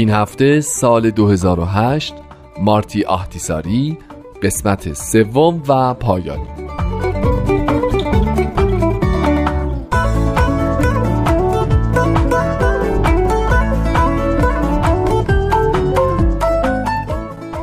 این هفته سال 2008 مارتی آهتیساری قسمت سوم و پایانی.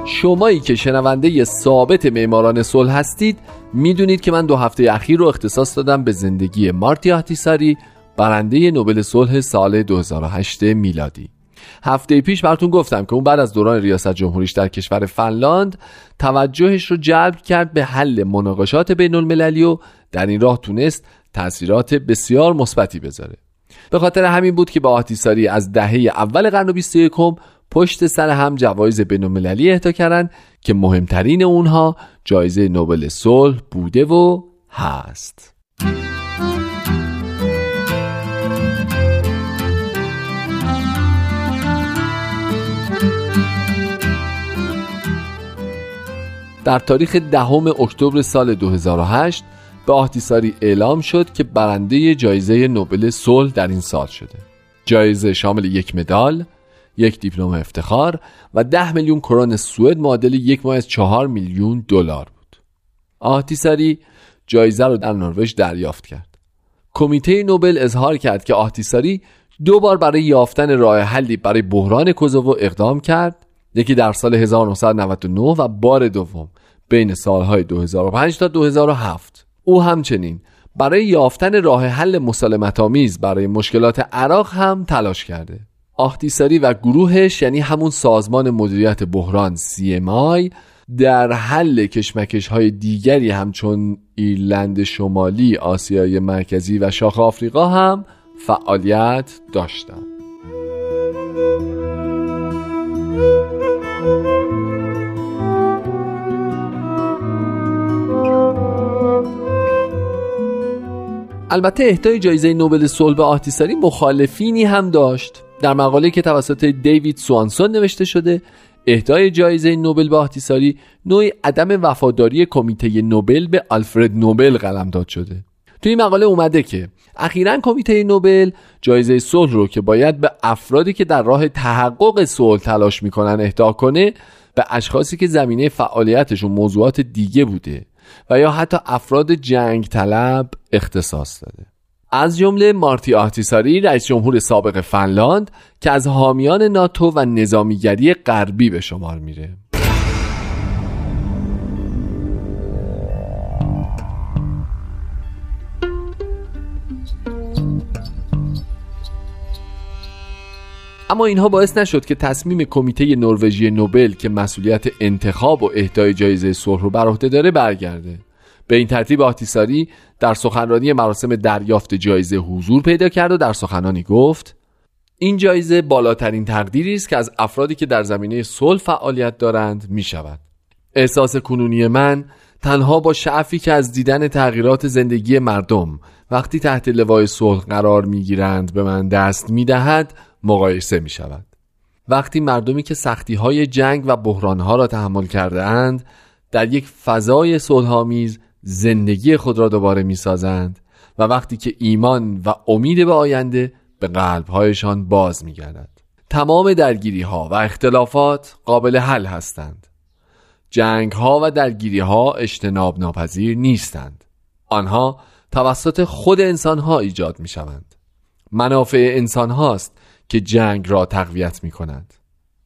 شمایی که شنونده ثابت معماران صلح هستید می‌دونید که من دو هفته اخیر رو اختصاص دادم به زندگی مارتی آهتیساری برنده نوبل صلح سال 2008 میلادی. هفته پیش براتون گفتم که اون بعد از دوران ریاست جمهوریش در کشور فنلاند توجهش رو جلب کرد به حل مناقشات بین المللی و در این راه تونست تاثیرات بسیار مثبتی بذاره. به خاطر همین بود که با آتیساری از دهه اول قرن 21 پشت سر هم جوایز بین المللی اهدا کردن که مهمترین اونها جایزه نوبل صلح بوده و هست. در تاریخ دهم اکتبر سال 2008 به آهتیساری اعلام شد که برنده جایزه نوبل صلح در این سال شده جایزه شامل یک مدال، یک دیپلم افتخار و ده میلیون کرون سوئد معادل یک ماه از چهار میلیون دلار بود. آهتیساری جایزه رو در نروژ دریافت کرد. کمیته نوبل اظهار کرد که آهتیساری دو بار برای یافتن راه حلی برای بحران کوزوو اقدام کرد یکی در سال 1999 و بار دوم بین سالهای 2005 تا 2007 او همچنین برای یافتن راه حل مسالمت آمیز برای مشکلات عراق هم تلاش کرده. آختیساری و گروهش یعنی همون سازمان مدیریت بحران CMI در حل کشمکش های دیگری همچون ایرلند شمالی، آسیای مرکزی و شاخ آفریقا هم فعالیت داشتند. البته اهدای جایزه نوبل صلح به آهتیساری مخالفینی هم داشت در مقاله که توسط دیوید سوانسون نوشته شده اهدای جایزه نوبل به آهتیساری نوعی عدم وفاداری کمیته نوبل به آلفرد نوبل قلمداد شده توی این مقاله اومده که اخیرا کمیته نوبل جایزه صلح رو که باید به افرادی که در راه تحقق صلح تلاش می‌کنن اهدا کنه به اشخاصی که زمینه فعالیتشون موضوعات دیگه بوده و یا حتی افراد جنگ طلب اختصاص داده. از جمله مارتی آهتیساری رئیس جمهور سابق فنلاند که از حامیان ناتو و نظامیگری غربی به شمار میره. اما اینها باعث نشد که تصمیم کمیته نروژی نوبل که مسئولیت انتخاب و اهدای جایزه صلح رو بر عهده داره برگرده. به این ترتیب آتیساری در سخنرانی مراسم دریافت جایزه حضور پیدا کرد و در سخنانی گفت این جایزه بالاترین تقدیری است که از افرادی که در زمینه صلح فعالیت دارند می شود احساس کنونی من تنها با شعفی که از دیدن تغییرات زندگی مردم وقتی تحت لوای صلح قرار می گیرند به من دست می دهد مقایسه می شود. وقتی مردمی که سختی های جنگ و بحران ها را تحمل کرده اند در یک فضای صلحآمیز زندگی خود را دوباره می سازند و وقتی که ایمان و امید به آینده به قلبهایشان باز می گردد. تمام درگیری ها و اختلافات قابل حل هستند. جنگ ها و درگیری ها اجتناب ناپذیر نیستند. آنها توسط خود انسان ها ایجاد می شوند منافع انسان هاست که جنگ را تقویت می کند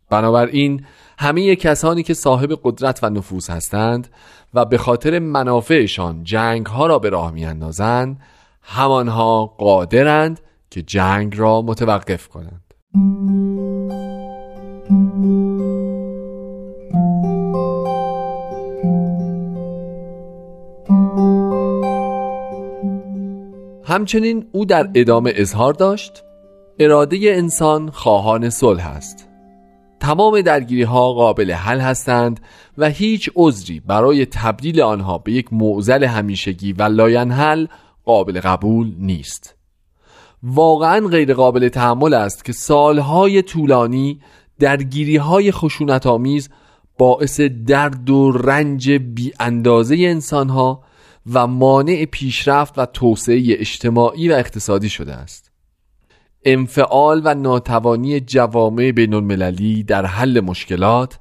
بنابراین همه کسانی که صاحب قدرت و نفوذ هستند و به خاطر منافعشان جنگ ها را به راه می اندازند همانها قادرند که جنگ را متوقف کنند. همچنین او در ادامه اظهار داشت اراده انسان خواهان صلح است. تمام درگیری ها قابل حل هستند و هیچ عذری برای تبدیل آنها به یک معضل همیشگی و لاینحل قابل قبول نیست. واقعا غیر قابل تحمل است که سالهای طولانی درگیری های خشونت آمیز باعث درد و رنج بی اندازه انسان ها و مانع پیشرفت و توسعه اجتماعی و اقتصادی شده است. انفعال و ناتوانی جوامع بین المللی در حل مشکلات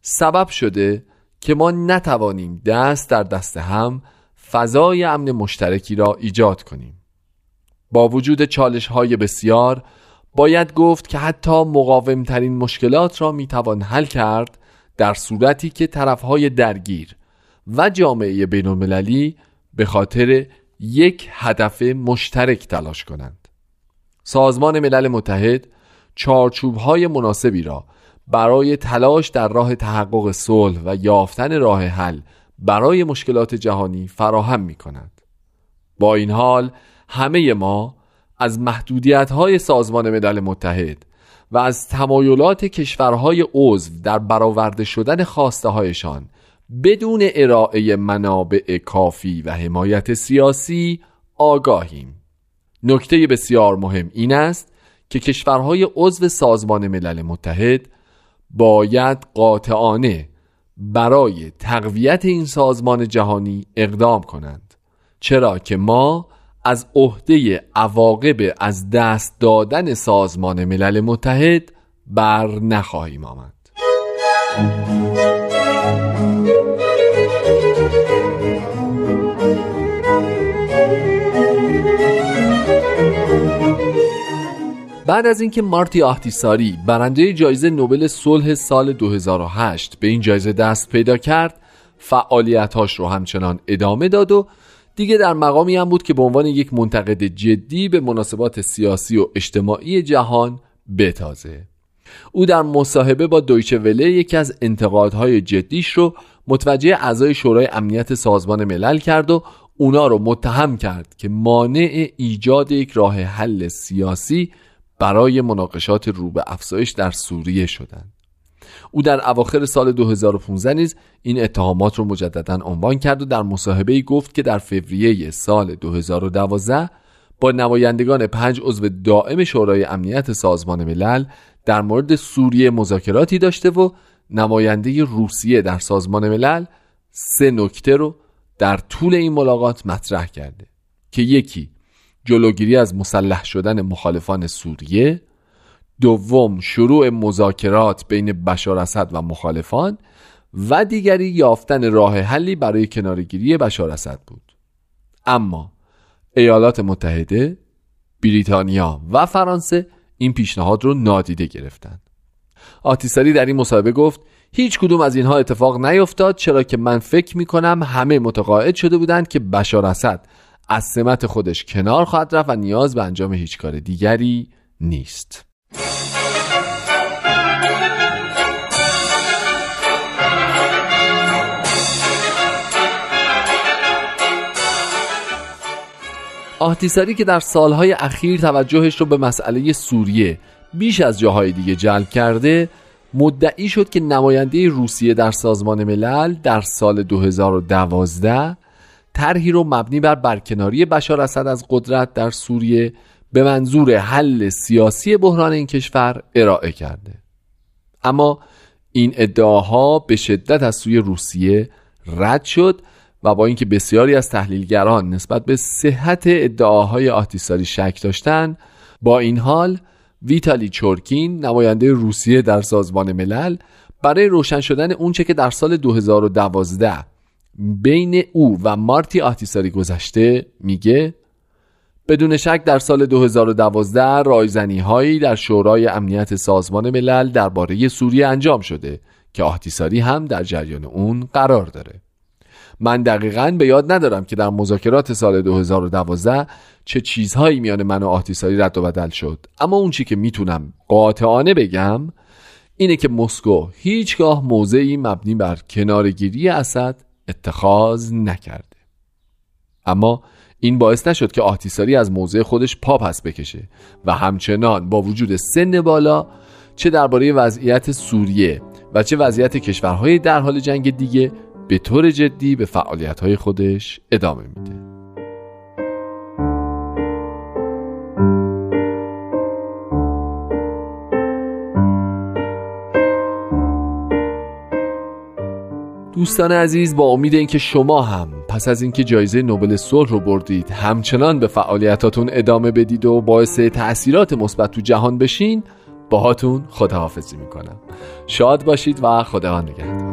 سبب شده که ما نتوانیم دست در دست هم فضای امن مشترکی را ایجاد کنیم. با وجود چالش های بسیار باید گفت که حتی مقاومترین مشکلات را می‌توان حل کرد در صورتی که طرفهای درگیر و جامعه بین المللی به خاطر یک هدف مشترک تلاش کنند. سازمان ملل متحد چارچوب های مناسبی را برای تلاش در راه تحقق صلح و یافتن راه حل برای مشکلات جهانی فراهم می کند با این حال همه ما از محدودیت های سازمان ملل متحد و از تمایلات کشورهای عضو در برآورده شدن خواسته هایشان بدون ارائه منابع کافی و حمایت سیاسی آگاهیم. نکته بسیار مهم این است که کشورهای عضو سازمان ملل متحد باید قاطعانه برای تقویت این سازمان جهانی اقدام کنند. چرا که ما از عهده عواقب از دست دادن سازمان ملل متحد بر نخواهیم آمد. بعد از اینکه مارتی آهتیساری برنده جایزه نوبل صلح سال 2008 به این جایزه دست پیدا کرد فعالیتاش رو همچنان ادامه داد و دیگه در مقامی هم بود که به عنوان یک منتقد جدی به مناسبات سیاسی و اجتماعی جهان بتازه. او در مصاحبه با دویچه وله یکی از انتقادهای جدیش رو متوجه اعضای شورای امنیت سازمان ملل کرد و اونا رو متهم کرد که مانع ایجاد یک راه حل سیاسی برای مناقشات رو به افزایش در سوریه شدند. او در اواخر سال 2015 نیز این اتهامات رو مجددا عنوان کرد و در مصاحبه گفت که در فوریه سال 2012 با نمایندگان پنج عضو دائم شورای امنیت سازمان ملل در مورد سوریه مذاکراتی داشته و نماینده روسیه در سازمان ملل سه نکته رو در طول این ملاقات مطرح کرده که یکی جلوگیری از مسلح شدن مخالفان سوریه دوم شروع مذاکرات بین بشار اسد و مخالفان و دیگری یافتن راه حلی برای کنارگیری بشار اسد بود. اما ایالات متحده بریتانیا و فرانسه این پیشنهاد رو نادیده گرفتند آتیساری در این مصاحبه گفت هیچ کدوم از اینها اتفاق نیفتاد چرا که من فکر می کنم همه متقاعد شده بودند که بشار اسد از سمت خودش کنار خواهد رفت و نیاز به انجام هیچ کار دیگری نیست. آهتیساری که در سالهای اخیر توجهش رو به مسئله سوریه بیش از جاهای دیگه جلب کرده مدعی شد که نماینده روسیه در سازمان ملل در سال 2012 طرحی رو مبنی بر برکناری بشار اسد از قدرت در سوریه به منظور حل سیاسی بحران این کشور ارائه کرده. اما این ادعاها به شدت از سوی روسیه رد شد و با اینکه بسیاری از تحلیلگران نسبت به صحت ادعاهای آتیساری شک داشتند با این حال ویتالی چورکین نماینده روسیه در سازمان ملل برای روشن شدن اونچه که در سال 2012 بین او و مارتی آتیساری گذشته میگه بدون شک در سال 2012 رایزنی هایی در شورای امنیت سازمان ملل درباره سوریه انجام شده که آتیساری هم در جریان اون قرار داره. من دقیقا به یاد ندارم که در مذاکرات سال 2012 چه چیزهایی میان من و آتیساری رد و بدل شد. اما اون چی که می‌تونم قاطعانه بگم اینه که مسکو هیچگاه موضعی مبنی بر کنارگیری اسد اتخاذ نکرده. اما این باعث نشد که آتیساری از موضع خودش پا پس بکشه و همچنان با وجود سن بالا چه درباره وضعیت سوریه و چه وضعیت کشورهای در حال جنگ دیگه به طور جدی به فعالیت‌های خودش ادامه میده. دوستان عزیز با امید اینکه شما هم پس از اینکه جایزه نوبل صلح رو بردید همچنان به فعالیتاتون ادامه بدید و باعث تاثیرات مثبت تو جهان بشین باهاتون خداحافظی می‌کنم. شاد باشید و خدا نگهدار.